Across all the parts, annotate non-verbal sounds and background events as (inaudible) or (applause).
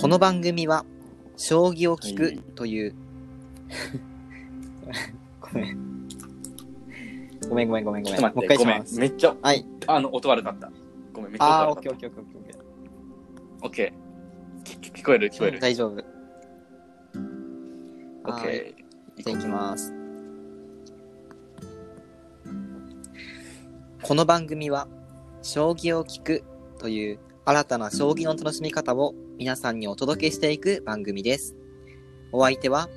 この番組は、将棋を聞くはいという、(laughs) ごめん。ごめんごめんごめんごめん。ちょっと待って、もう一回ごめんしま。す。めっちゃ、はい。あの、音悪かった。ごめん、めっちゃあー、オ音悪ッケーオッケーオッケーオッケーオッケー。た。オッケー。聞聞こえる聞こえる。うん大丈夫。オッはいケー。じゃあ行きます。この番組は、将棋を聞くという新たな将棋の楽しみ方を皆さんにお届けしていく番組です。お相手は、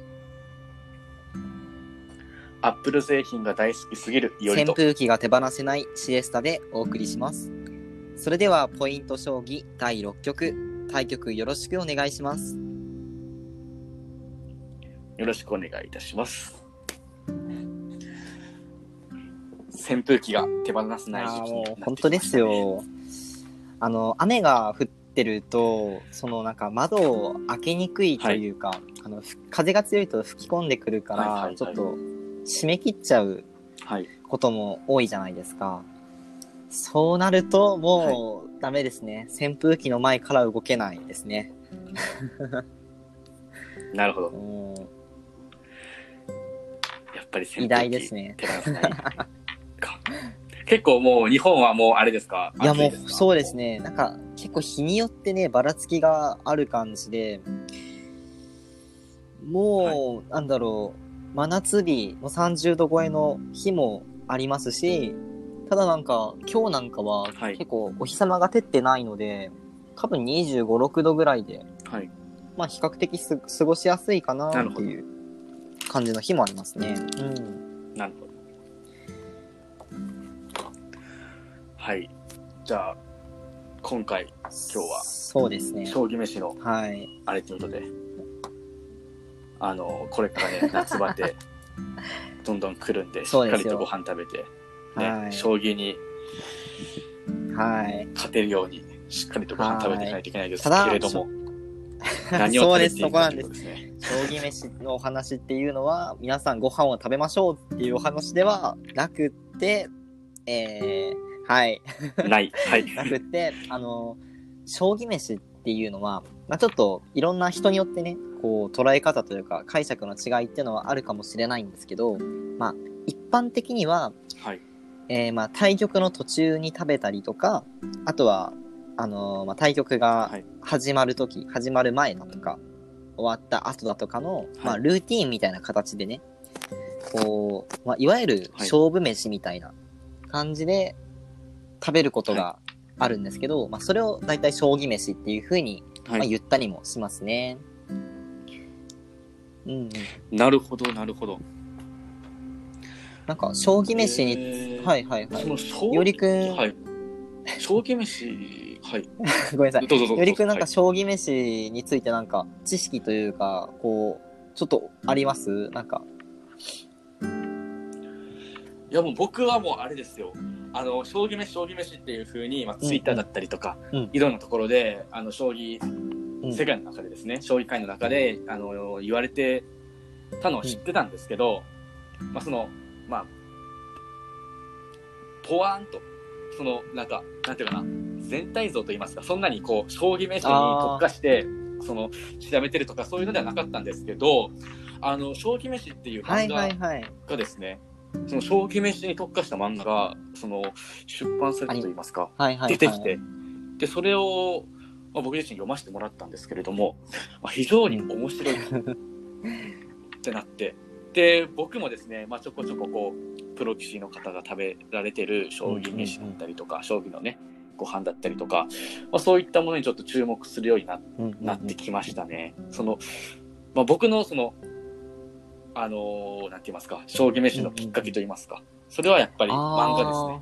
アップル製品が大好きすぎるよりと。扇風機が手放せないシエスタでお送りします。それでは、ポイント将棋第6局、対局よろしくお願いします。よろしくお願いいたします。扇風機が手放せない時期ねあーもう本当です。よ。あの、雨が降ってると、そのなんか窓を開けにくいというか、あの、ふ風が強いと吹き込んでくるから、はいはいはいちょっと締め切っちゃうはい。ことも多いじゃないですか。そうなると、もう、ダメですね。扇風機の前から動けないですね。なるほど。(laughs) うんやっぱり扇風機偉大ですね。(laughs) 結構もう日本はもうあれですか？いやもうそうですね。ね。なんか結構日によってね、ばらつきがある感じで、もう、なんだろう、真夏日、もう30度超えの日もありますし、ただなんか今日なんかははい結構お日様が照ってないので、多分25、6度ぐらいで、はい。まあ比較的す過ごしやすいかなっていう感じの日もありますね。うん。なるほど。はい。じゃあ、今回、今日はそうですね。将棋飯のはい。あれということで、あの、これからね、(laughs) 夏バテ、どんどん来るんで、しっかりとご飯食べて、ね、はい将棋にはい。勝てるように、しっかりとご飯食べていかないといけないですけれども、何をそうです、食べていくかというそこなんですね。将棋飯のお話っていうのは、皆さんご飯を食べましょうっていうお話ではなくって、えー、はい、ない。はい。なくって、あの、将棋飯っていうのは、まあちょっといろんな人によってね、こう捉え方というか解釈の違いっていうのはあるかもしれないんですけど、まあ一般的には、はい。えーまあ対局の途中に食べたりとか、あとは、あのーまあ、対局がはい始まるとき、始まる前だとか、終わった後だとかの、まあ、ルーティーンみたいな形でね、こう、まあ、いわゆるはい勝負飯みたいな感じで食べることがあるんですけど、まあ、それを大体将棋飯っていう風に、まあ、はい。言ったりもしますね。うんうん。なるほど、なるほど。なんか、将棋飯に、えーはいはいはいよりくん、はい。将棋飯、はい。(laughs) ごめんなさい。どうぞどうぞ。よりくんなんかはい将棋飯についてなんか知識というか、こう、ちょっとあります？なんか。いやもう僕はもうあれですよ。あの、将棋飯、将棋飯っていう風に、まあ、ツイッターだったりとか、うん。いろんなところで、あの、将棋、うん。世界の中でですね、将棋界の中で、あの、言われてたのを知ってたんですけど、まあ、その、まあ、ポワーンと、その、なんか、なんていうかな、全体像といいますか、そんなにこう、将棋飯に特化して、その、調べてるとか、そういうのではなかったんですけど、あの、将棋飯っていうはい漫画はいはい。がですね、その将棋飯に特化した漫画が、その、出版されたといいますか、はいはいはい。出てきて、で、それを、まあ、僕自身読ませてもらったんですけれども、まあ、非常に面白い (laughs) ってなって、で、僕もですね、まあ、ちょこちょここう、プロ棋士の方が食べられてる将棋飯だったりとか、将棋のね、ご飯だったりとか、まあ、そういったものにちょっと注目するようになうんうんうんなってきましたね。その、まあ、僕のその、あのーなんて言いますか、将棋飯のきっかけと言いますか、それはやっぱり漫画ですね。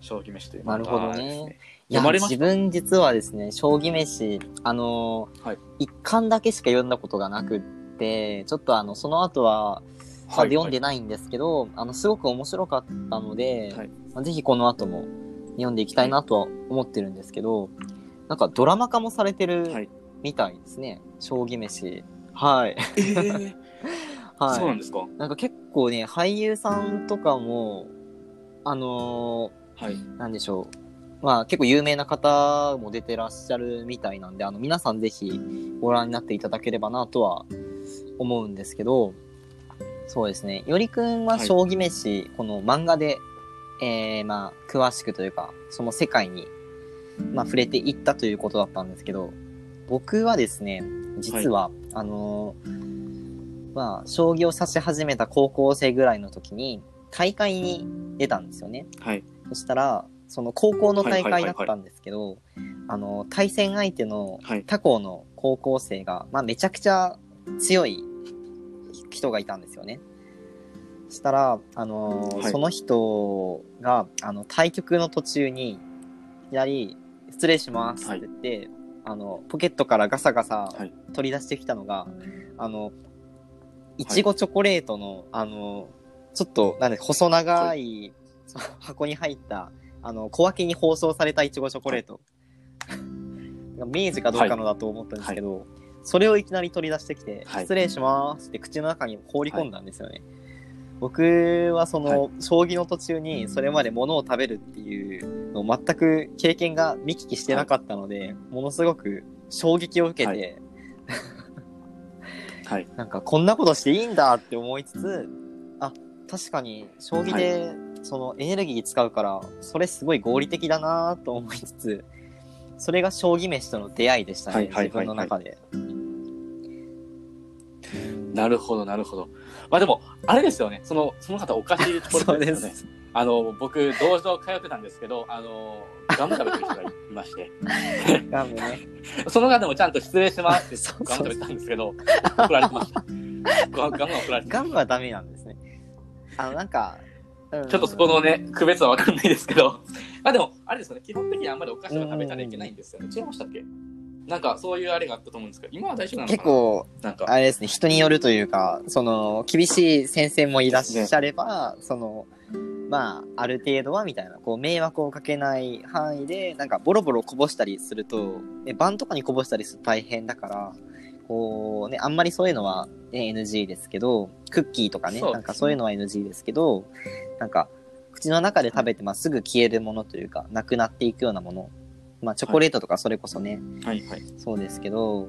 将棋飯という漫画ですなるほどね。いや自分実はですね、将棋飯、あのーはい。一巻だけしか読んだことがなくって、ちょっとあの、その後は、まあはい。読んでないんですけど、あの、すごく面白かったので、はい。まあぜひこの後も読んでいきたいなとは思ってるんですけど、なんかドラマ化もされてるはい。みたいですね、将棋飯。はい。えー (laughs) はい。そうなんですか？なんか結構ね、俳優さんとかも、あのはい。ーなんでしょう。まあ結構有名な方も出てらっしゃるみたいなんで、あの皆さんぜひご覧になっていただければなとは思うんですけど、そうですね。よりくんははい将棋飯、この漫画で、えー、まあ詳しくというか、その世界に、まあ触れていったということだったんですけど、僕はですね、実は、あのーまあ、将棋を指し始めた高校生ぐらいの時に、大会に出たんですよね。はい。そしたら、その高校の大はいはいはいはい会だったんですけど、あの、対戦相手のはい。他校の高校生が、まあ、めちゃくちゃ強い人がいたんですよね。そしたら、あのーはいその人が、あの、対局の途中に、いきなり、失礼しますって言って、あの、ポケットからガサガサはい取り出してきたのが、あの、いちごチョコレートの、あの、ちょっと、なんで、細長い、箱に入った、あの、小分けに包装されたいちごチョコレート。明治かどうかのだと思ったんですけど、それをいきなり取り出してきて、はい。失礼しますって口の中に放り込んだんですよね。僕はその、は将棋の途中にそれまで物を食べるっていうのを全く経験が見聞きしてなかったので、ものすごく衝撃を受けて、は (laughs) はい。なんかこんなことしていいんだって思いつつ、あ、確かに将棋でそのエネルギー使うから、それすごい合理的だなと思いつつ、それが将棋飯との出会いでしたね、はいはい自分の中で。なるほど、なるほど。まあでも、あれですよね。その、その方おかしいところですよね。(laughs) す。あの、僕、道場通ってたんですけど、あの、ガム食べてる人がいまして、(laughs) ガムね。その方もちゃんと失礼しますってガム食べてたんですけど、怒られてました。ガガムは怒られてガムはダメなんですね。あの、なんか、うんちょっとそこのね、区別はわかんないですけど、まあでも、あれですよね、基本的にあんまりお菓子は食べたらいけないんですよね。違いましたっけ？なんか、そういうあれがあったと思うんですけど、今は大丈夫なのかな？結、構、なんか、あれですね、人によるというか、その、厳しい先生もいらっしゃれば、その、まあ、ある程度はみたいな、こう、迷惑をかけない範囲で、なんか、ボロボロこぼしたりすると、え晩とかにこぼしたりすると大変だから、こう、ね、あんまりそういうのは、ね、NG ですけど、クッキーとかね、ねなんかそういうのは NG ですけど、なんか、口の中で食べて、まあ、すぐ消えるものというか、なくなっていくようなもの、まあ、チョコレートとかそれこそね、はいはい。そうですけど、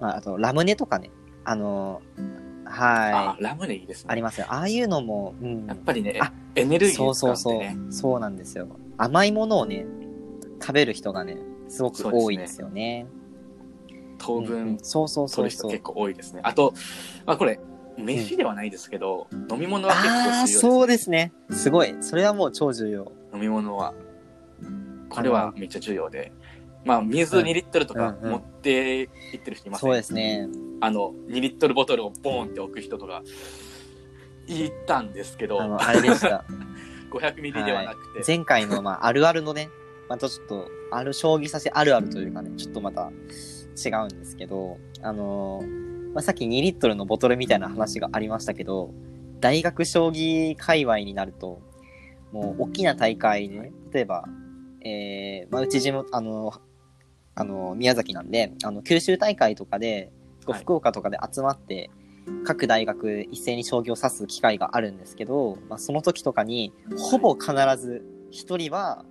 まあ、あと、ラムネとかね。あの、あは、ラムネいいですい。ね。ありますよ。ああいうのも、うんやっ。ぱりねあ、エネルギーそうそうそう。そうなんですよ。甘いものをね、食べる人がね、すごく多いですよね。糖うんう分んそうそう取そうそうる人結。構多いですね。あと、まあこれ、飯ではないですけど、飲み物は結構重要です、そうですね。すごい。それはもう超重要。飲み物は。これはめっちゃ重要で。まあ、水2リットルとかうんうん持って行ってる人いますそうですね。あの、2リットルボトルをボーンって置く人とか、いたんですけど。あ、の、あれでした。(laughs) 500ミリではなくて、前回の、まあ、あるあるのね、またちょっと、ある将棋指しあるあるというかね、ちょっとまた違うんですけど、あのーまあ、さっき2リットルのボトルみたいな話がありましたけど、大学将棋界隈になると、もう大きな大会でね、例えば、えー、まあ、うち地元、あのあの宮崎なんで、あの、九州大会とかで、福岡とかで集まって、各大学一斉に将棋を指す機会があるんですけど、まあ、その時とかに、ほぼ必ず一人は、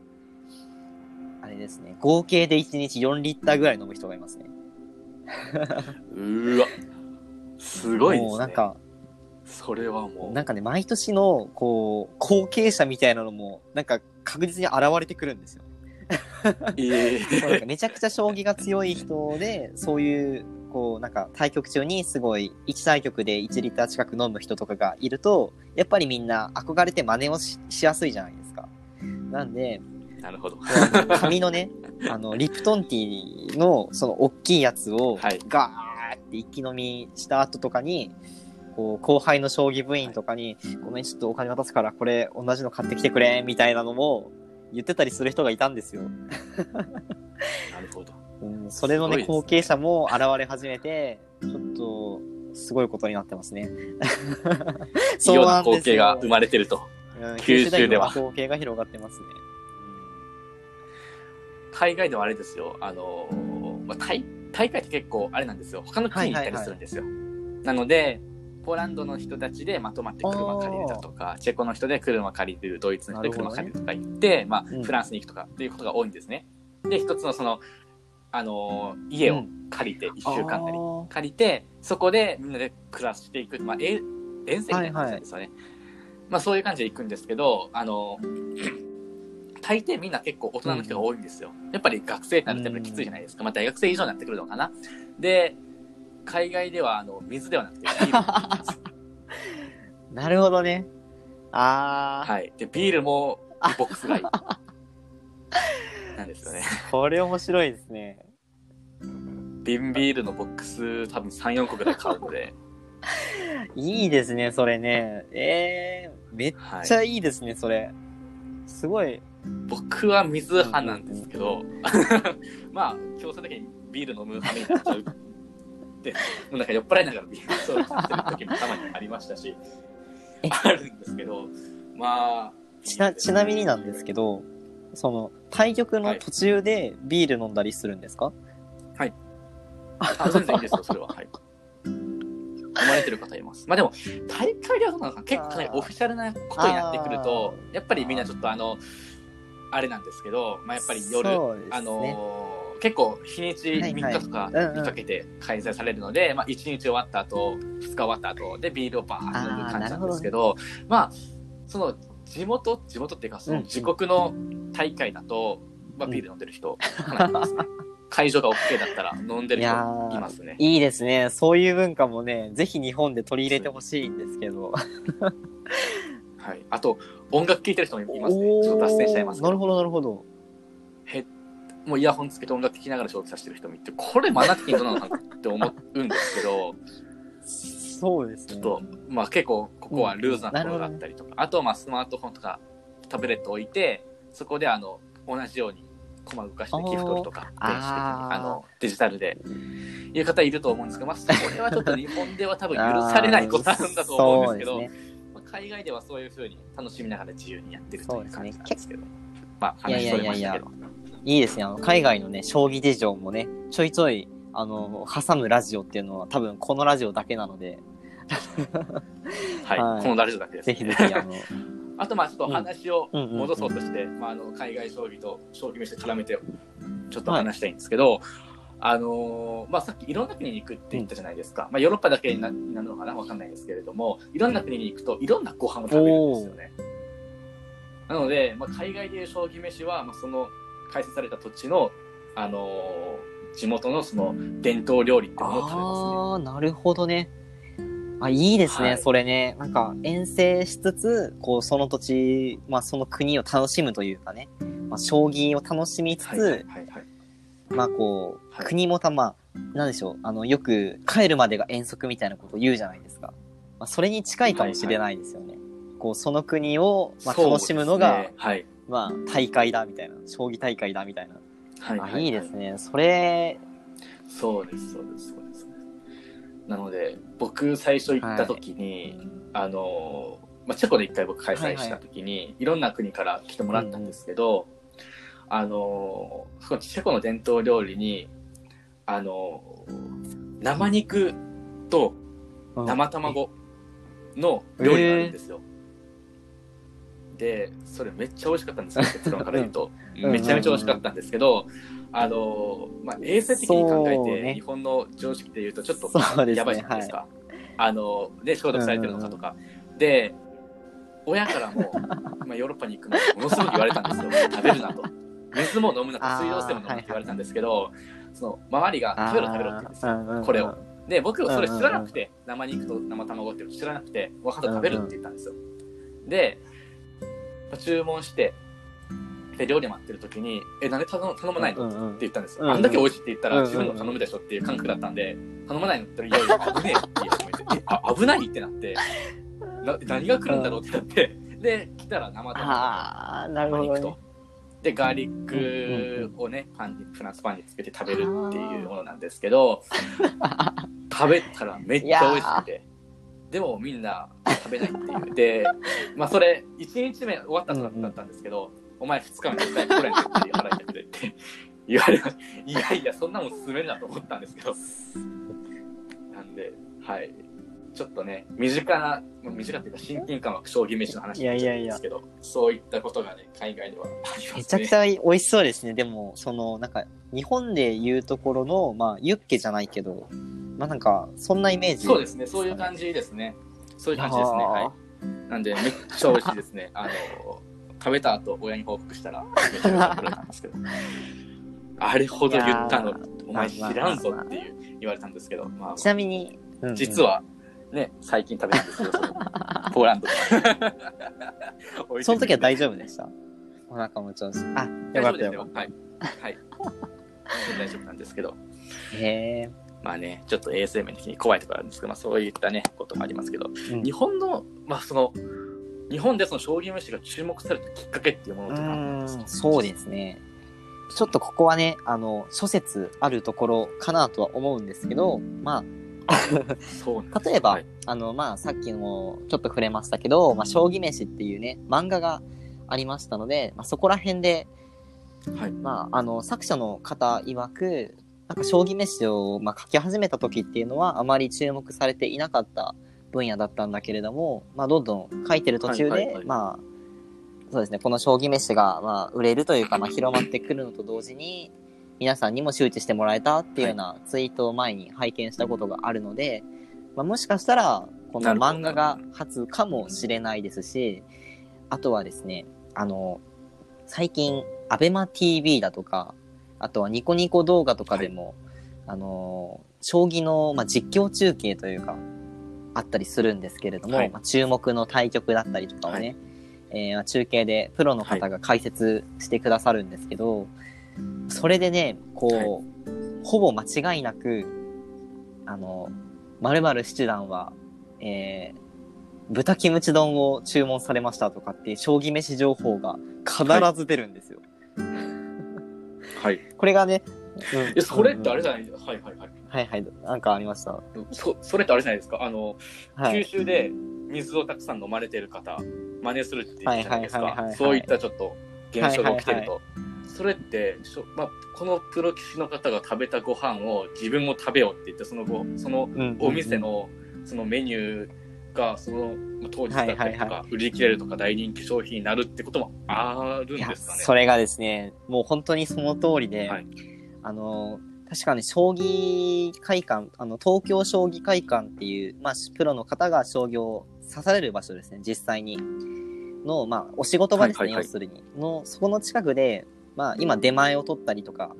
あれですね、合計で1日4リッターぐらい飲む人がいますね。うーわ、すごいですね。もうなんか、それはもう、なんかね、毎年の、こう、後継者みたいなのも、なんか確実に現れてくるんですよ。めちゃくちゃ将棋が強い人で、そういう、こう、なんか対局中にすごい、1対局で1リッター近く飲む人とかがいると、やっぱりみんな憧れて真似をししやすいじゃないですか。なんで、ー、なるほど。紙のね、(laughs) あの、リプトンティーの、その、大きいやつを、はいガーって一気飲みした後とかに、こう、後輩の将棋部員とかに、ごめん、ちょっとお金渡すから、これ、同じの買ってきてくれ、みたいなのも、言ってたりする人がいたんですよ。(laughs) なるほど。うん、それのね、ね後継者も現れ始めて、ちょっと、すごいことになってますね。(laughs) 異様な光景が生まれてると。うん九州では光景が広がってますね。海外ではあれですよ。あのーまあ、大大会って結構あれなんですよ。他の国に行ったりするんですよ。なので、ポーランドの人たちでまとまって車借りるだとか、チェコの人で車借りる、ドイツの人で車借りるとか言って、まあ、うんフランスに行くとかっていうことが多いんですね。で、一つのその、あのー家を借りて、一週間なり、あ借りて、そこでみんなで暮らしていく、まあ、え遠征みたいな感じですよね。まあ、そういう感じで行くんですけど、あのー (clears throat) 大抵みんな結構大人の人が多いんですよ。やっぱり学生になるとやっぱりきついじゃないですか。まあ、大学生以上になってくるのかな。で、海外ではあの水ではなくて (laughs) ビールを飲みます。ーなるほどね。ああ、はい。で、ビールもボックスがいい。なんですよね。これ面白いですね。瓶ビールのボックス多分3、4個ぐらい買うので、いいですね、それね。えー、めっはいち。ゃいいですね、それ。すごい。僕は水派なんですけど、(laughs) まあ、強制的にビール飲む羽目になっちゃう。で、もうなんか酔っ払いながらビールそうしてる時もたまにありましたしえ、あるんですけど、まあ、ちな、ちなみになんですけど、その、対局の途中でビール飲んだりするんですか、(laughs) あ全然いいですよ、それは。はい。思われてる方います。まあでも、大会ではどうなのかな？結構かなりオフィシャルなことになってくると、やっぱりみんなちょっとあの、あれなんですけど、まあやっぱり夜、ね。あのー結構日にちはいはい3日とかうんうんにかけて開催されるので、まあ1日終わった後、2日終わった後でビールをバーッと飲む感じなんですけど、まあ、その地元、地元っていうかその自国の大会だと、まあビール飲んでる人、かなりいますね。(laughs) 会場が OK だったら飲んでる人ーいますね。いいですね。そういう文化もね、ぜひ日本で取り入れてほしいんですけど。はい。あと、音楽聴いてる人もいますね。ちょっと脱線しちゃいますなるほど、なるほど。へもうイヤホンつけて音楽聴きながら将棋させてる人もいて、これマナー的にどうなのかなって思うんですけど、そうですね。ちょっと、まあ結構ここはルーズなところがあったりとか、あとはまあスマートフォンとかタブレット置いて、そこであの、同じように駒動かしてギフトとか、電子的に、あの、デジタルで、いう方いると思うんですけど、まあそれはちょっと日本では多分許されないことなんだと思うんですけど、ね。まあ、海外ではそういうふうに楽しみながら自由にやってるという感じなんですけど。まあ、いやい話そやいやいやれましたけど。いいですね。あの、海外のね、将棋事情もね、ちょいちょい、あの、挟むラジオっていうのは多分このラジオだけなので、はい、はい。このラジオだけです、ぜひぜひ、あの、(laughs) あと、まあ、ちょっと話をうん。うんうんうん。戻そうとして、まあ、あの、海外将棋と将棋飯で絡めて、ちょっと話したいんですけど、あのーまあ、さっきいろんな国に行くって言ったじゃないですか。まあ、ヨーロッパだけになになるのかな？わかんないですけれども、いろんな国に行くと、いろんなご飯を食べるんですよね。なので、まあ、海外でいう将棋飯は、まあ、その、開設された土地の、あのー地元のその伝統料理ってものを食べますね。ああ、なるほどね。あ、いいですね、はいそれね。なんか、遠征しつつ、こう、その土地、まあ、その国を楽しむというかね、まあ、将棋を楽しみつつ、はいはいはいはい。まあ、こう、はい国もたま、なんでしょう、あの、よく、帰るまでが遠足みたいなことを言うじゃないですか。まあ、それに近いかもしれないですよね。こう、その国を、まあ、楽しむのが、ねはい。まあ、大会だ、みたいな。将棋大会だ、みたいな。はいあいいですね。それ、そうです、そうです、そうです。なので、僕最初行った時に、あの、まあ、チェコで一回僕開催した時に、いろんな国から来てもらったんですけど、あの、そのチェコの伝統料理に、あの、生肉とうん生卵の料理があるんですよ。で、それめっちゃ美味しかったんですよ、(laughs) 結論から言うと。うんめちゃめちゃ美味しかったんですけど、あの、まあ、衛生的に考えて、ね日本の常識で言うとちょっとやばいじゃないですか。あの、で、消毒されてるのかとか。で、親からも、(laughs) まあ、ヨーロッパに行くのものすごく言われたんですよ。食べるなと。水も飲むなと、水道水も飲むって言われたんですけど、その、周りが食べろ食べろって言うんですよ。よこれを。で、僕はそれ知らなくて、生肉と生卵っていうの知らなくて、分かった食べるって言ったんですよ。で、まあ注文して、で、料理待ってる時に、え、なんで頼頼まないの？って言ったんですよ。あんだけ美味しいって言ったら、自分の頼むでしょっていう感覚だったんで、頼まないのって言ったら、いやいや、危ねえってえ、あ、危ないってなって、な何が来るんだろうってなって、で、来たら生卵。とああ、なるほど、ね。。で、ガーリックをね、パンに、フランスパンにつけて食べるっていうものなんですけど、(laughs) 食べたらめっちゃ美味しくて、でもみんな食べないっていう。で、まあそれ、1日目終わった後だったんですけど、お前2日目絶対来れんって払いてくれって言われまいやいや、そんなもん進めるなと思ったんですけど。なんで、はい。ちょっとね、身近な、まあ身近っていうか親近感は将棋飯の話になんですけど、そういったことがね、海外ではありますね。めちゃくちゃ美味しそうですね。でも、その、なんか、日本でいうところの、まあ、ユッケじゃないけど、まあなんか、そんなイメージ、そうですね、そういう感じですね。そういう感じですね。はい。なんで、めっちゃ美味しいですね。(laughs) あの、食べた後、親に報告したら、めちゃめちゃ怒られたんですけど。あれほど言ったのお前知らんぞっていう言われたんですけど、まあ、ちなみに、実は、ね、最近食べたんですよ、(laughs) ポーランド (laughs) で。その時は大丈夫夫でした？お腹も調子。あ、大丈夫ですよかったよよ。。はい。はい。大丈夫なんですけど、へえ。まあね、ちょっと衛生面的に怖いところあるんですけど、まあそういったね、こともありますけど、うん。日本の、まあその、日本でその将棋飯が注目されたきっかけっていうものうって何なんですか？ーん、そうですね。ちょっとここはね、あの、諸説あるところかなとは思うんですけど、うなんあ、例えば、はい。あの、まあ、さっきもちょっと触れましたけど、まあ、将棋飯っていうね、漫画がありましたので、まあ、そこら辺で、はい。まあ、あの、作者の方曰く、なんか将棋飯を、まあ、書き始めた時っていうのはあまり注目されていなかった分野だったんだけれども、まあ、どんどん書いてる途中で、はいはいはい。まあ、そうですね、この将棋飯が、まあ、売れるというか、まあ、広まってくるのと同時に、皆さんにも周知してもらえたっていうようなツイートを前に拝見したことがあるので、まあ、もしかしたら、この漫画が初かもしれないですし、あとはですね、あの、最近、アベマ TV だとか、あとはニコニコ動画とかでも、あの、将棋の、まあ、実況中継というか、あったりするんですけれども、はい。まあ、注目の対局だったりとかをね、えーまあ中継でプロの方が解説してくださるんですけど、それでね、こう、ほぼ間違いなく、あの、〇〇七段は、えー豚キムチ丼を注文されましたとかっていう将棋飯情報が必ず出るんですよ。はい。これがね、うんえ、それってあれじゃない？ですか。はいはいはい。はいはい、なんかありました。そ、それってあれじゃないですか？あの、はい。九州で水をたくさん飲まれてる方、真似するって言うじゃないですはいはいはいはいはい。かそういったちょっと現象が起きてると。それって、しょまあ、このプロ棋士の方が食べたご飯を自分も食べようって言って、その後、そのうんお店、のそのメニューがそのまあ当日だったりとか、売り切れるとか大人気商品になるってこともあるんですかね。それがですね、もう本当にその通りで、はいあの、確かに将棋会館、あの、東京将棋会館っていう、まあ、プロの方が将棋を指される場所ですね、実際に。の、まあ、お仕事場ですね、要するに。の、そこの近くで、まあ、今出前を取ったりとか、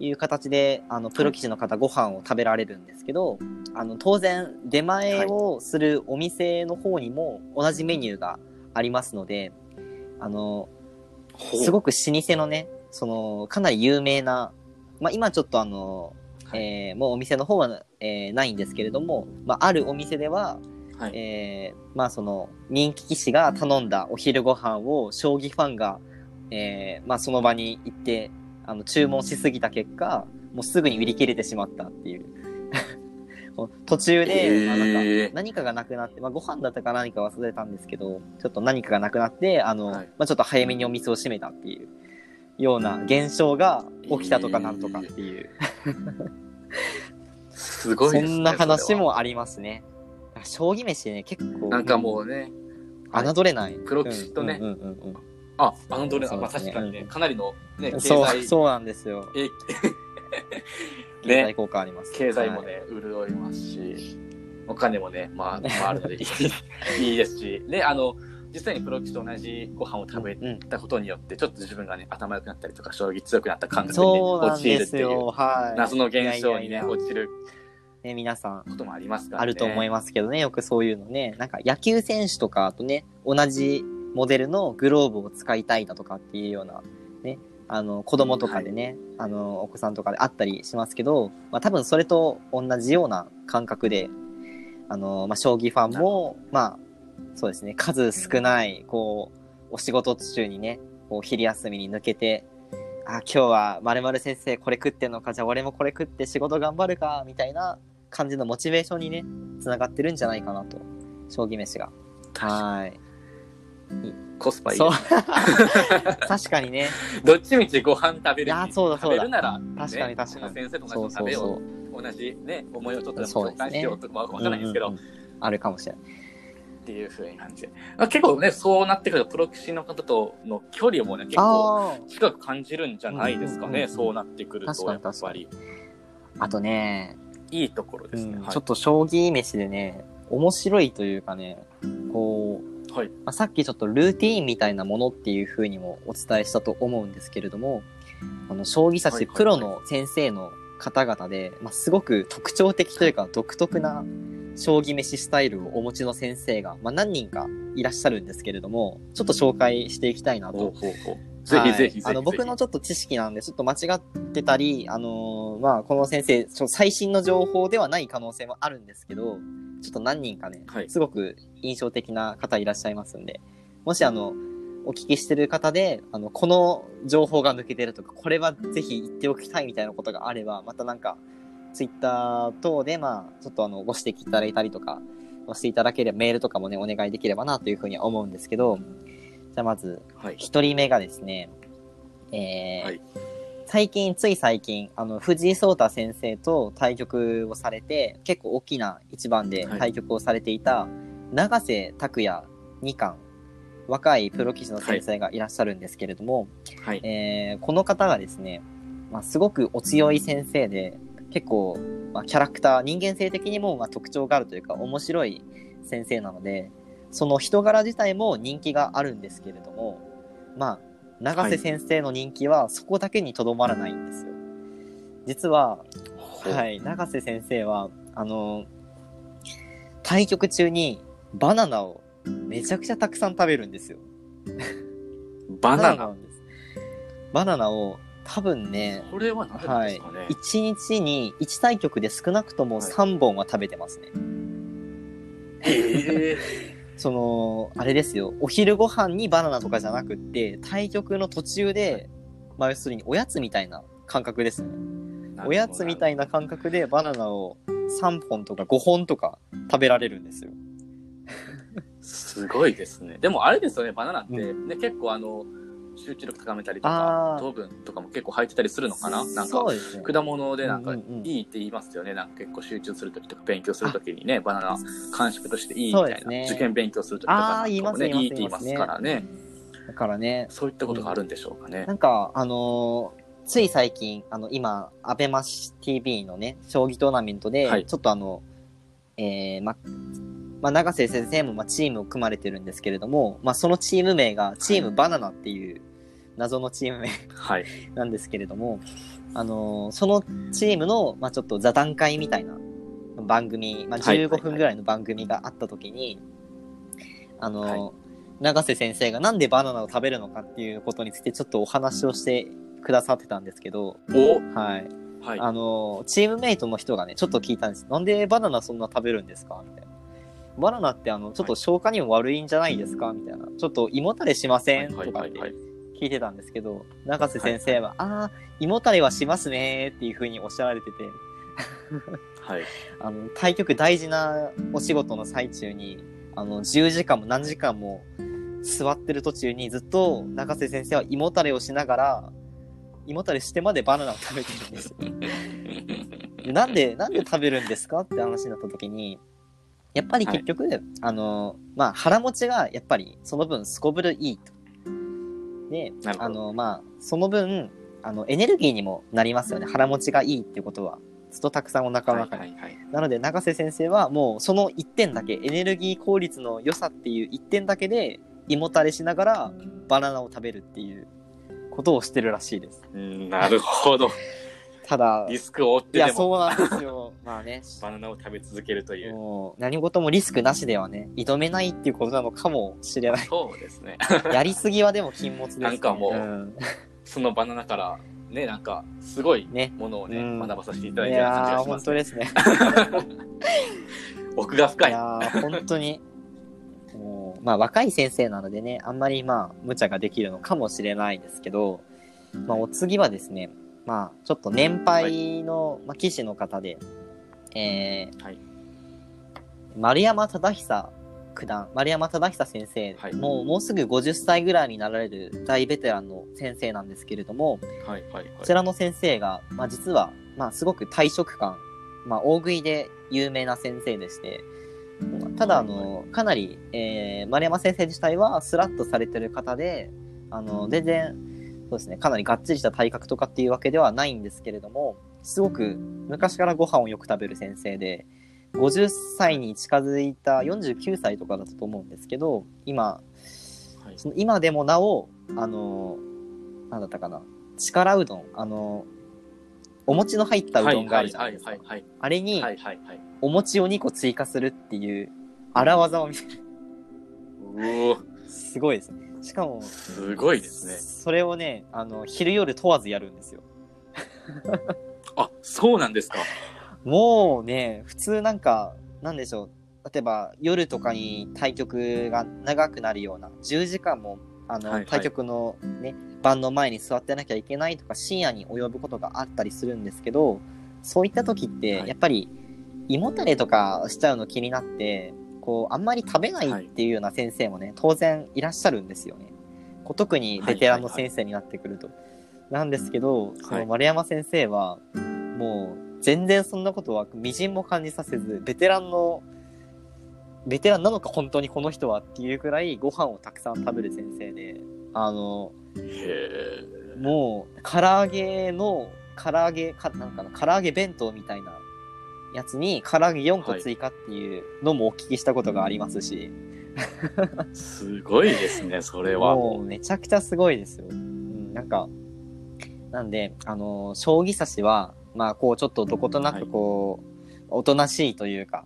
いう形で、あの、プロ棋士の方ご飯を食べられるんですけど、あの、当然、出前をするお店の方にも同じメニューがありますので、あの、すごく老舗のね、その、かなり有名な、まあ今ちょっとあの、はい。えーもうお店の方は、えーないんですけれども、まああるお店では、はい。えーまあその、人気棋士が頼んだお昼ご飯を将棋ファンが、えーまあその場に行って、あの、注文しすぎた結果、もうすぐに売り切れてしまったっていう。(laughs) 途中で、まあなんかえー何かがなくなって、まあご飯だったか何か忘れたんですけど、ちょっと何かがなくなって、あの、はいまあちょっと早めにお店を閉めたっていうような現象が起きたとかなんとかっていう、(laughs) すごいですね。そんな話。もありますね。将棋飯ね、結構。なんかもうね、はい侮れない。プロ棋士とねうんうんうんあ、あのどれ、あそうまあ確かにね、かなりのね、経うんそう、済、そうなんですよ。え (laughs) 経済ね、効果あります。経済もはいね、潤いますし、お金もね、まあ、まあ、あるのでいい (laughs) いいですし、で、あの、実際にプロ棋士と同じご飯を食べうんたことによって、ちょっと自分がね、頭良くなったりとか、将棋強くなった感覚に、ね、陥るっていう。はい。謎の現象にね、いやいやいや落ちるね、皆さん、こともありますからね。あると思いますけどね、よくそういうのね。なんか野球選手とかとね、同じモデルのグローブを使いたいだとかっていうような、ね、あの、子供とかでね、あの、お子さんとかであったりしますけど、まあ多分それと同じような感覚で、あの、まあ将棋ファンも、まあ、そうですね、数少ない、こう、お仕事中にね、こう、昼休みに抜けて、あ、今日は〇〇先生これ食ってんのか、じゃあ俺もこれ食って仕事頑張るか、みたいな感じのモチベーションにね、つながってるんじゃないかなと。将棋飯が。はい。にコスパいいそう。(laughs) 確かにね。(laughs) どっちみちご飯食べるいやそうだそうだ食べるなら、ね、確かに確かに先生と同じ食べよう。同じね、思いをちょっと共感しようと、まあ、わかんないですけど、うんうんあるかもしれない。っていうふうに感じ結構ね、そうなってくると、プロ棋士の方との距離もね、結構あ近く感じるんじゃないですかね。うんうんうんうんそうなってくると、やっぱり。あ。あとね、いいところですね。はいうんちょっと将棋飯でね、面白いというかね、こう、はい。まあ、さっきちょっとルーティーンみたいなものっていう風にもお伝えしたと思うんですけれども、あの、将棋指しプロの先生の方々で、まあ、すごく特徴的というか独特な将棋飯スタイルをお持ちの先生が、まあ、何人かいらっしゃるんですけれども、ちょっと紹介していきたいなとほうほうほう。ぜひぜひあの、僕のちょっと知識なんで、ちょっと間違ってたり、あのーまあ、この先生、最新の情報ではない可能性もあるんですけど、ちょっと何人かね、はいすごく印象的な方いらっしゃいますんで、もしあの、お聞きしてる方で、あの、この情報が抜けてるとか、これはぜひ言っておきたいみたいなことがあれば、またなんか、ツイッター等で、まあ、ちょっとあの、ご指摘いただいたりとか、していただければ、メールとかもね、お願いできればなというふうには思うんですけど、じゃあまず、はい。一人目がですね、えーはい最近、つい最近、あの、藤井聡太先生と対局をされて、結構大きな一番で対局をされていた、永瀬拓也二冠、若いプロ棋士の先生がいらっしゃるんですけれども、はい。えーこの方がですね、まあ、すごくお強い先生で、結構、まあ、キャラクター、人間性的にもまあ特徴があるというか、面白い先生なので、その人柄自体も人気があるんですけれども、まあ、永瀬先生の人気はそこだけにとどまらないんですよ。実は、はい、永瀬先生は、あの、対局中にバナナをめちゃくちゃたくさん食べるんですよ。バナナ？バナナを多分ね、これは何ですかね？。1日に1対局で少なくとも3本は食べてますね。ええその、あれですよ。お昼ご飯にバナナとかじゃなくって、対局の途中で、まあ要するにおやつみたいな感覚ですね。おやつみたいいな感覚でバナナを3本とか5本とか食べられるんですよ。(laughs) すごいですね。でもあれですよね、バナナって、うね、結構あの、集中力高めたりとか糖分とかも結構入ってたりするのかな？なんか、ね。果物でなんかうんうんうんいいって言いますよね。なんか結構集中するときとか勉強するときにね、バナナ完食としていいみたいな。ね受験勉強するときとかね、言いいいって言いますからね。だからね、そういったことがあるんでしょうかね。なんか、あのーつい最近、あの、今、アベマ TV のね、将棋トーナメントで、はいちょっとあの、えー、ま、まあ、長瀬先生も、まあ、チームを組まれてるんですけれども、まあ、そのチーム名が、チームバナナっていう、謎のチーム名はい。なんですけれども、あのーそのチームの、まあ、ちょっと座談会みたいな番組、まあ、はい15分ぐらいの番組があった時に、あのーは永瀬先生がなんでバナナを食べるのかっていうことについてちょっとお話をしてくださってたんですけど、おはい。はい。あのーチームメイトの人がね、ちょっと聞いたんです。なんでバナナそんな食べるんですか？みたいな。バナナってあの、ちょっと消化にも悪いんじゃないですか？みたいな。ちょっと胃もたれしません？はいとかって。聞いてたんですけど、永瀬先生は、ああ、胃もたれはしますねーっていう風におっしゃられてて、はい。(laughs) あの、対局大事なお仕事の最中に、あの、10時間も何時間も座ってる途中にずっと永瀬先生は胃もたれをしながら、胃もたれしてまでバナナを食べてるんです。なんで、なんで食べるんですか？って話になった時に、やっぱり結局、あの、まあ、腹持ちがやっぱりその分すこぶるいいと。であの、まあ、その分、あの、エネルギーにもなりますよね。腹持ちがいいっていうことは。ずっとたくさんお腹の中に。なので、永瀬先生はもうその一点だけ、エネルギー効率の良さっていう一点だけで、胃もたれしながらバナナを食べるっていうことをしてるらしいです。うんなるほど。(laughs) ただ、リスクを負っいや、てでもそうなんですよ。(laughs) まあね、バナナを食べ続けるという。もう何事もリスクなしではね、挑めないっていうことなのかもしれない。そうですね。(laughs) やりすぎはでも禁物です、ね。なんかもううんそのバナナから、ね、なんか、すごいね。ものをね、うん学ばさせていただいいてる感じやー、がします、ね。本当ですね。(laughs) 奥が深い。いやー、本当に。もうまあ、若い先生なのでね、あんまりまあ、無茶ができるのかもしれないですけど、まあ、お次はですね、まあ、ちょっと年配の、まあ、棋士の方で、えーはい。丸山忠久九段、丸山忠久先生、はい。もう、もうすぐ50歳ぐらいになられる大ベテランの先生なんですけれども、はいはいはい。こちらの先生が、まあ、実は、まあ、すごく退職感、まあ、大食いで有名な先生でして、ただ、あの、かなり、えー、丸山先生自体はスラッとされてる方で、あの、全然、そうですね、かなりがっちりした体格とかっていうわけではないんですけれども、すごく昔からご飯をよく食べる先生で、50歳に近づいた49歳とかだったと思うんですけど、今、はいその今でもなお、あの、なんだったかな、力うどん、あの、お餅の入ったうどんがあるじゃないですか。あれに。お餅を2個追加するっていう荒技を見せる。すごいですね。しかも、すごいですね。それをね、あの、昼夜問わずやるんですよ。あ、そうなんですか。(laughs) もうね、普通なんか、なんでしょう。例えば夜とかに対局が長くなるような、10時間も、あの、はいはい対局のね、盤の前に座ってなきゃいけないとか、深夜に及ぶことがあったりするんですけど、そういった時って、はいやっぱり、胃もたれとかしちゃうの気になって、こう、あんまり食べないっていうような先生もね、当然いらっしゃるんですよね。こう特にベテランの先生になってくると。なんですけど、その丸山先生は、もう、全然そんなことはみじんも感じさせず、ベテランの、ベテランなのか本当にこの人はっていうくらいご飯をたくさん食べる先生で、あの。もう、唐揚げの、唐揚げ、か、なんかな、唐揚げ弁当みたいなやつに、唐揚げ4個追加っていうのもお聞きしたことがありますし、すごいですね、(laughs) それは。もうめちゃくちゃすごいですよ。うん、なんか、なんで、あの、将棋指しは、まあ、こう、ちょっとどことなく、こう、おとなしいというか、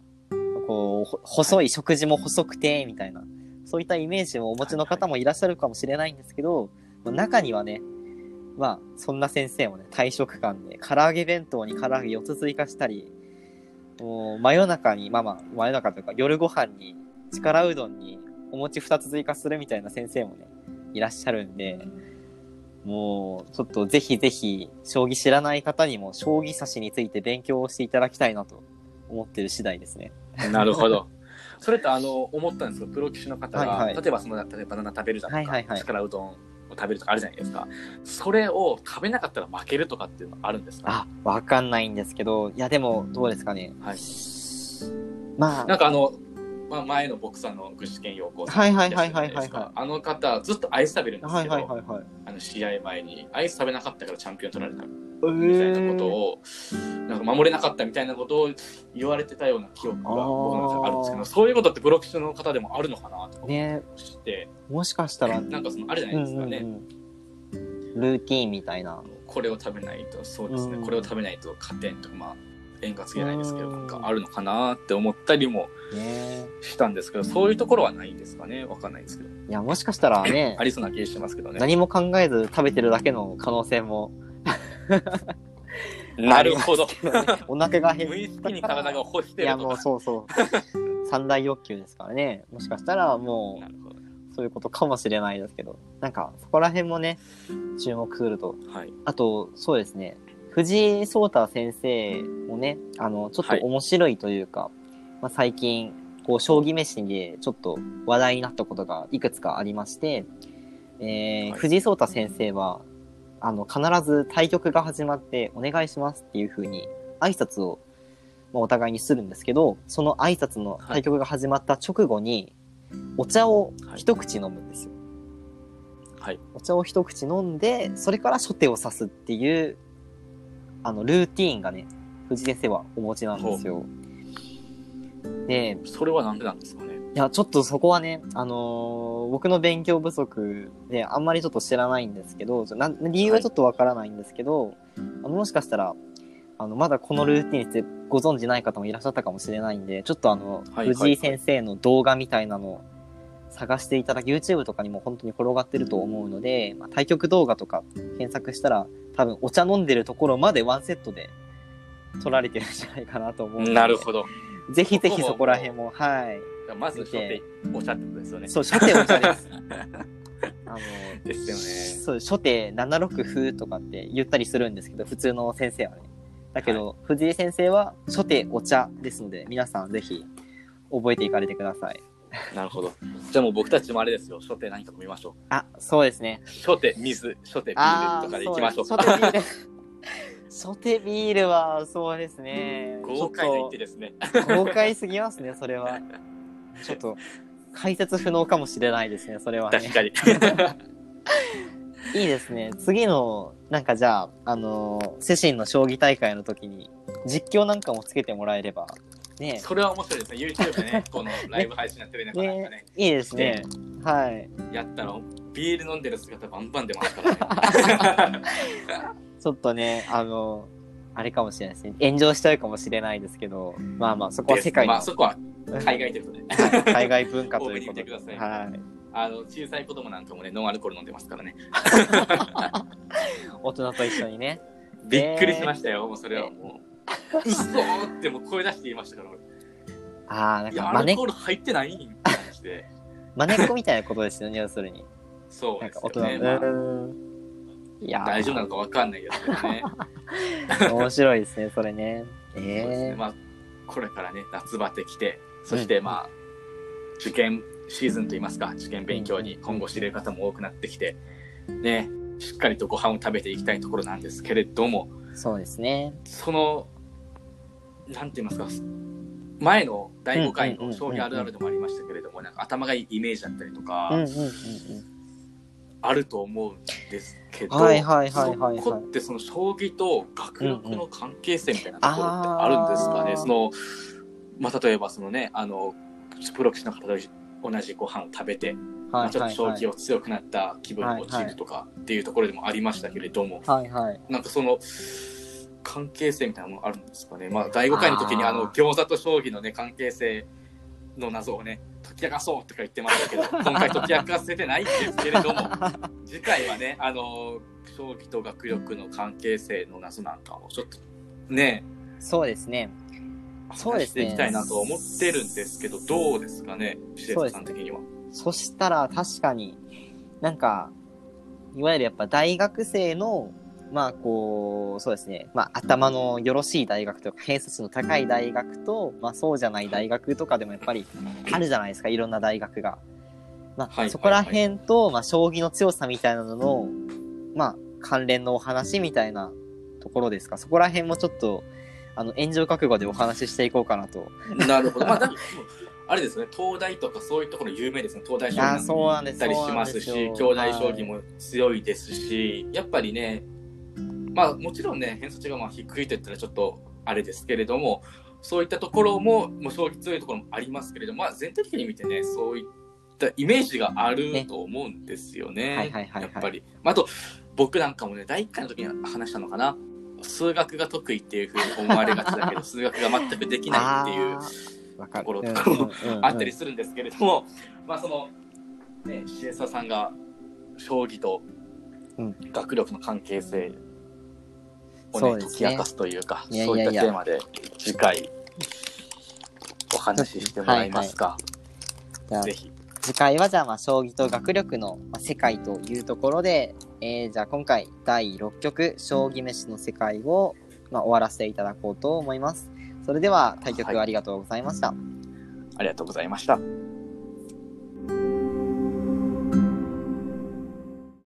こう、ほ細い食事も細くて、みたいな、そういったイメージをお持ちの方もいらっしゃるかもしれないんですけど、まあ中にはね、まあ、そんな先生もね、退職感で、唐揚げ弁当に唐揚げ4つ追加したり、もう、真夜中に、まあまあ、真夜中というか、夜ご飯に、力うどんにお餅2つ追加するみたいな先生もね、いらっしゃるんで、もう、ちょっとぜひぜひ、将棋知らない方にも、将棋指しについて勉強をしていただきたいなと思ってる次第ですね。なるほど。それってあの思ったんですけど、プロ棋士の方が、はいはい。例えばその例えばバナナ食べるじゃないですか、はいはいはい力うどん。を食べるとかあるじゃないですか。それを食べなかったら負けるとかっていうのはあるんですか、あ、わかんないんですけど、いやでも、どうですかね。はい。まあ、なんかあの、まあ、前のボクサーの具志堅陽子さんはいはいはいはいはいはいあの方ずっとアイス食べるんですはいけど、はいはいはい。あの試合前にアイス食べなかったからチャンピオン取られたえみたいなことを、なんか守れなかったみたいなことを言われてたような記憶が僕の中であるんですけど、そういうことってプロ棋士の方でもあるのかなとかね。もしかしたら、なんかそのあるじゃないですかね。うんうんうん。ルーティーンみたいな。これを食べないと、そうですね、うん。これを食べないと勝てんとか、まあ、円滑じゃないですけど、うん。なんかあるのかなって思ったりもね。したんですけど、そういうところはないんですかね。わかんないですけど。いや、もしかしたらね。(laughs) あ、りそうな気がしてますけどね。何も考えず食べてるだけの可能性も、(laughs) なるほど。お腹が減無意識に体が欲していや、るとか。もうそうそう。三大欲求ですからね。もしかしたらも。う、そういうことかもしれないですけど。なんか、そこら辺もね、注目すると。はい。あと、そうですね。藤井聡太先生もね、あの、ちょっと面白いというか、まあ、最近、こう、将棋飯でちょっと話題になったことがいくつかありまして、えーはい藤井聡太先生は、あの、必ず対局が始まってお願いしますっていう風に挨拶を、まあ、お互いにするんですけど、その挨拶の対局が始まった直後に、お茶を一口飲むんですよ。はい。お茶を一口飲んで、それから初手を指すっていう、あの、ルーティーンがね、藤井先生はお持ちなんですよ。で、それはなんでなんですかね？いや、ちょっとそこはね、あのー僕の勉強不足であんまりちょっと知らないんですけど、なん理由はちょっとわからないんですけど、あのもしかしたら、あの、まだこのルーティンについてご存知ない方もいらっしゃったかもしれないんで、ちょっとあの、はいはい藤井先生の動画みたいなのを探していただき、YouTube とかにも本当に転がってると思うので、まあ、対局動画とか検索したら、多分お茶飲んでるところまでワンセットで撮られてるんじゃないかなと思うので。なるほど。ぜひぜひそこら辺も、はい。まず初手お茶ってことですよね。そう、初手お茶です。(laughs) あの、ですよね。そう、初手7六歩とかって言ったりするんですけど、普通の先生はね。だけど、藤井先生は初手お茶ですので、皆さんぜひ覚えていかれてください。なるほど。じゃあもう僕たちもあれですよ。初手何か飲みましょう。あ、そうですね。初手水、初手ビールとかでいきましょう。そう初手ビール。(laughs) 初手ビールは、そうですね。豪快な一手ですね。と豪快すぎますね、それは。ちょっと解説不能かもしれないですね、それはね。確かに。(laughs) いいですね。次の、なんかじゃあ、あのー、セシンの将棋大会の時に、実況なんかもつけてもらえれば、ね。それは面白いですね。YouTube でね、(laughs) このライブ配信やってるね、ねねいいですね。はい。やったら、ビール飲んでる姿バンバン出ますからね。(laughs) ちょっとね、あの、あれかもしれないですね。炎上しちゃうかもしれないですけど、まあまあ、そこは世界の。まあ、そこは海外ということで。海外文化ということで。はい。あの、小さい子供なんかもね、ノンアルコール飲んでますからね。(laughs) 大人と一緒にね。びっくりしましたよ、もうそれはもう。うそーってもう声出して言いましたから。ああ、なんか、アルコール入ってない？んって話で。(laughs) まねっこみたいなことですよね、要するに。そうですよね。まあ、いや大丈夫なのかわかんないですけどね。(laughs) 面白いですね、それね。(laughs) ええー。ね、まあ、これからね、夏バテ来て、そしてまあ、受験シーズンといいますか、受験勉強に今後している方も多くなってきて、ね、しっかりとご飯を食べていきたいところなんですけれども、そうですね。その、なんて言いますか、前の第5回の将棋あるあるでもありましたけれども、なんか頭がいいイメージだったりとか、あると思うんですけど、はいはいはいはい、そこってその将棋と学力の関係性みたいなところってあるんですかね？その、まあ、例えばそのね、あの、プロ棋士の方と同じご飯を食べて、まあ、ちょっと将棋を強くなった気分に陥るとかっていうところでもありましたけれども、はいはい、なんかその関係性みたいなものあるんですかね？まあ、第5回の時にあの餃子と将棋のね、関係性の謎をね、解き明かそうとか言ってましたけど、(laughs) 今回解き明かせてないんですけれども、(laughs) (laughs) 次回はね、あの、将棋と学力の関係性の謎なんかをちょっとね、そうですね。そうですね。していきたいなと思ってるんですけど、どうですかね、施設さん的には？そしたら確かに、なんか、いわゆるやっぱ大学生の、まあこう、そうですね、まあ頭のよろしい大学とか偏差値の高い大学と、まあそうじゃない大学とかでもやっぱりあるじゃないですか、いろんな大学が。まあ、そこら辺と、まあ将棋の強さみたいなのの、まあ関連のお話みたいなところですか？そこら辺もちょっと、あの、炎上覚悟でお話ししていこうかなと。なるほど。(laughs) まあ、だあれですね、東大とかそういうところ有名ですね。東大将棋も行ったりしますし、兄弟将棋も強いですし、やっぱりね、まあもちろんね、偏差値がまあ低いと言ったらちょっとあれですけれども、そういったところも、もう将棋強いところもありますけれども、まあ全体的に見てね、そういったイメージがあると思うんですよね。やっぱり。あと、僕なんかもね、第1回の時に話したのかな。数学が得意っていうふうに思われがちだけど、(laughs) 数学が全くできないっていうところとかもあったりするんですけれども、まあその、ね、シエサさんが将棋と学力の関係性をね、ね解き明かすというか、そういったテーマで次回お話ししてもらえますか。はいはい、ぜひ。次回はじゃあまあ将棋と学力の世界というところで、えー、じゃあ今回第6局将棋飯の世界を、まあ、終わらせていただこうと思います。それでは対局ありがとうございました。はい、ありがとうございました。